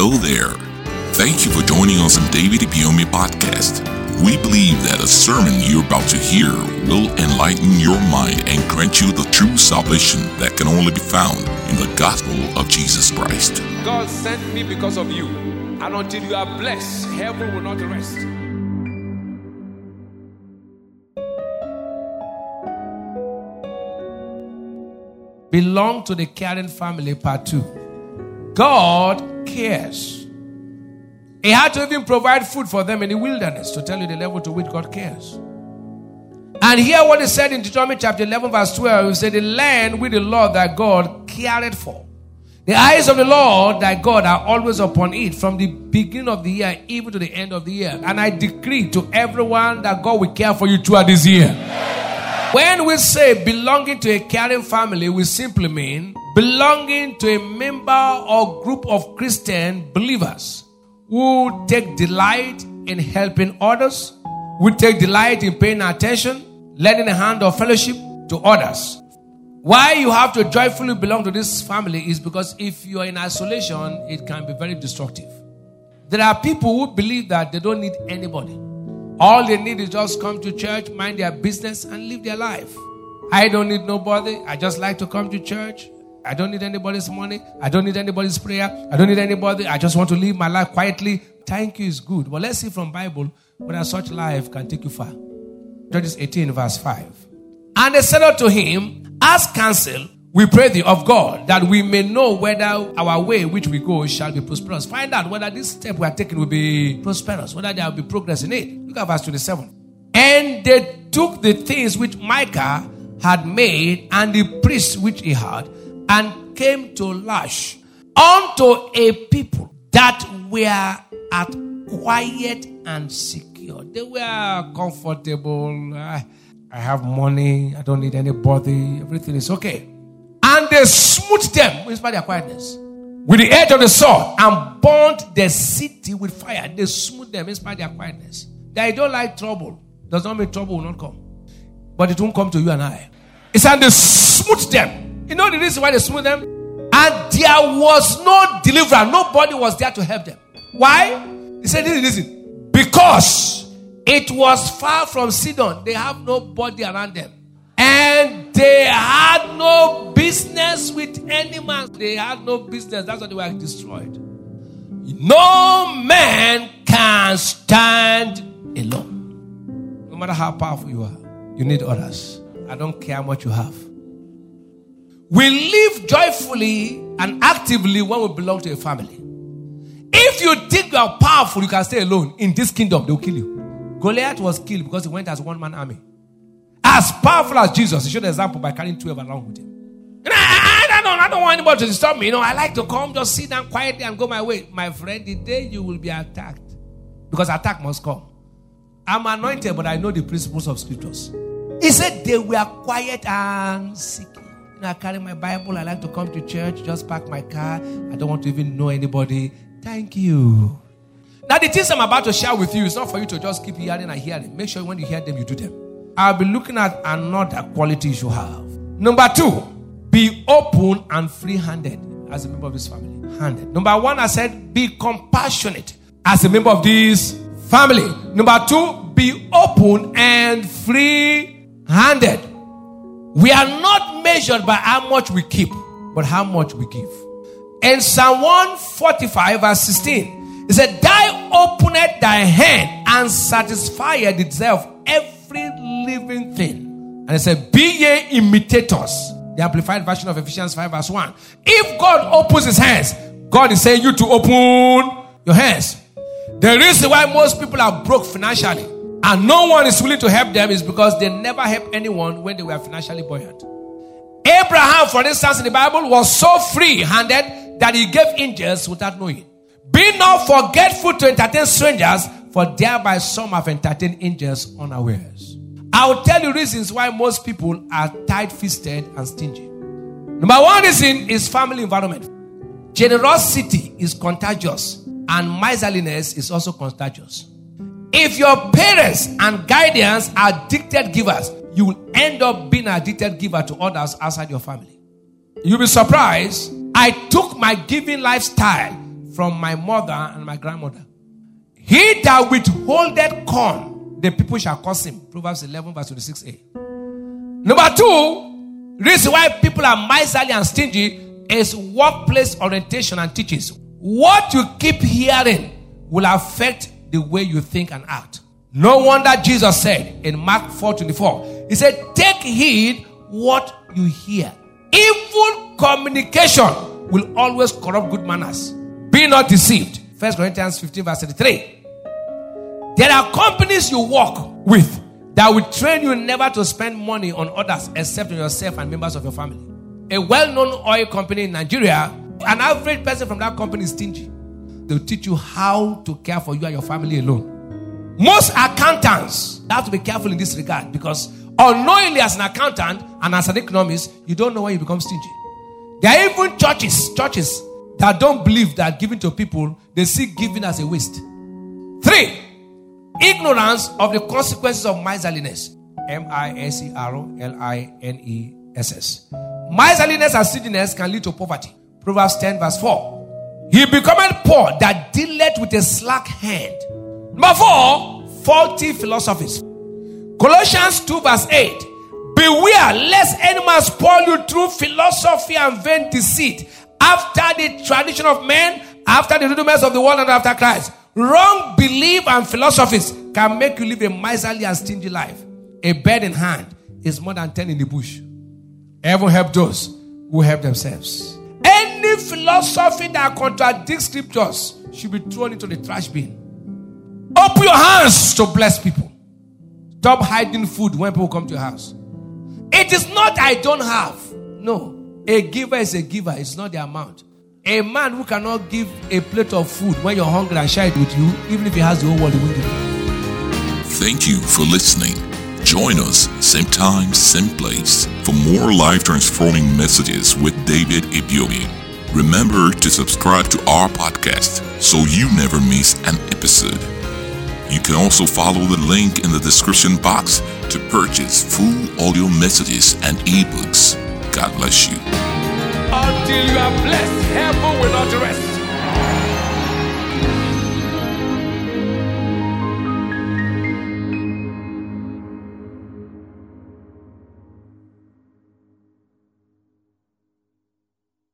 Hello there. Thank you for joining us on David Ibiyeomie podcast. We believe that a sermon you're about to hear will enlighten your mind and grant you the true salvation that can only be found in the gospel of Jesus Christ. God sent me because of you. And until you are blessed, heaven will not rest. Belong to the caring family, part two. God cares. He had to even provide food for them in the wilderness to tell you the level to which God cares. And hear what he said in Deuteronomy chapter 11, verse 12. He said, The land with the Lord that God cared for. The eyes of the Lord thy God are always upon it from the beginning of the year even to the end of the year. And I decree to everyone that God will care for you throughout this year. When we say belonging to a caring family, we simply mean belonging to a member or group of Christian believers who take delight in helping others, who take delight in paying attention, lending a hand of fellowship to others. Why you have to joyfully belong to this family is because if you are in isolation, it can be very destructive. There are people who believe that they don't need anybody. All they need is just come to church, mind their business, and live their life. I don't need nobody. I just like to come to church. I don't need anybody's money. I don't need anybody's prayer. I don't need anybody. I just want to live my life quietly. Thank you is good. But let's see from Bible whether such life can take you far. Judges 18, verse 5. And they said unto him, Ask counsel, we pray thee of God, that we may know whether our way which we go shall be prosperous. Find out whether this step we are taking will be prosperous, whether there will be progress in it. Look at verse 27. And they took the things which Micah had made and the priests which he had, and came to Laish unto a people that were at quiet and secure. They were comfortable. I, I have money. I don't need anybody. Everything is okay. And they smote them of their quietness with the edge of the sword and burnt the city with fire. They smote them of their quietness. They don't like trouble. Does not mean trouble will not come. But it won't come to you and I. It's and they smote them. You know the reason why they smote them? And there was no deliverer. Nobody was there to help them. Why? He said, listen, listen. Because it was far from Sidon. They have nobody around them. And they had no business with any man. They had no business. That's why they were destroyed. No man can stand alone. No matter how powerful you are, you need others. I don't care how much you have. We live joyfully and actively when we belong to a family. If you think you are powerful, you can stay alone. In this kingdom, they'll kill you. Goliath was killed because he went as one man army. As powerful as Jesus, he showed an example by carrying 12 along with him. And I, I, I, don't, I don't want anybody to disturb me. You know, I like to come, just sit down quietly and go my way. My friend, the day you will be attacked, because attack must come. I'm anointed, but I know the principles of scriptures. He said they were quiet and secure. You know, I carry my Bible. I like to come to church, just park my car. I don't want to even know anybody. Thank you. Now, the things I'm about to share with you is not for you to just keep hearing and hearing. Make sure when you hear them, you do them. I'll be looking at another quality you have. Number two, be open and free handed as a member of this family. Handed. Number one, I said, be compassionate as a member of this family. Number two, be open and free handed. We are not measured by how much we keep, but how much we give. In Psalm 145, verse 16, it said, Thy opened thy hand and desire of every living thing. And it said, Be ye imitators. The amplified version of Ephesians 5, verse 1. If God opens his hands, God is saying you to open your hands. The reason why most people are broke financially and no one is willing to help them is because they never helped anyone when they were financially buoyant. Abraham, for instance, in the Bible, was so free handed that he gave angels without knowing. Be not forgetful to entertain strangers, for thereby some have entertained angels unawares. I'll tell you reasons why most people are tight fisted and stingy. Number one reason is family environment. Generosity is contagious, and miserliness is also contagious. If your parents and guardians are addicted givers, you will end up being addicted giver to others outside your family. You'll be surprised. I took my giving lifestyle from my mother and my grandmother. He that withholdeth corn, the people shall curse him. Proverbs 11, verse 26a. Number two, reason why people are miserly and stingy is workplace orientation and teachings. What you keep hearing will affect the way you think and act. No wonder Jesus said in Mark 4 24, He said, Take heed what you hear. Evil communication will always corrupt good manners. Be not deceived. 1 Corinthians 15, verse 33. There are companies you work with that will train you never to spend money on others except on yourself and members of your family. A well known oil company in Nigeria, an average person from that company is stingy. They'll teach you how to care for you and your family alone. Most accountants have to be careful in this regard because unknowingly, as an accountant and as an economist, you don't know when you become stingy. There are even churches, churches that don't believe that giving to people, they see giving as a waste. Three, ignorance of the consequences of miserliness. M I S E R O L I N E S S. Miserliness and stinginess can lead to poverty. Proverbs 10, verse 4. He becometh poor that dealeth with a slack hand. Number four, faulty philosophies. Colossians 2, verse 8. Beware lest any man spoil you through philosophy and vain deceit, after the tradition of men, after the rudiments of the world, and after Christ. Wrong belief and philosophies can make you live a miserly and stingy life. A bird in hand is more than 10 in the bush. Heaven help those who help themselves. Any philosophy that contradicts scriptures should be thrown into the trash bin. Open your hands to bless people. Stop hiding food when people come to your house. It is not I don't have. No. A giver is a giver, it's not the amount. A man who cannot give a plate of food when you're hungry and share it with you, even if he has the whole world, he won't give you. Thank you for listening. Join us, same time, same place, for more life transforming messages with David Ibiyeomie. Remember to subscribe to our podcast so you never miss an episode. You can also follow the link in the description box to purchase full audio messages and ebooks. God bless you. Until you are blessed, heaven will not rest.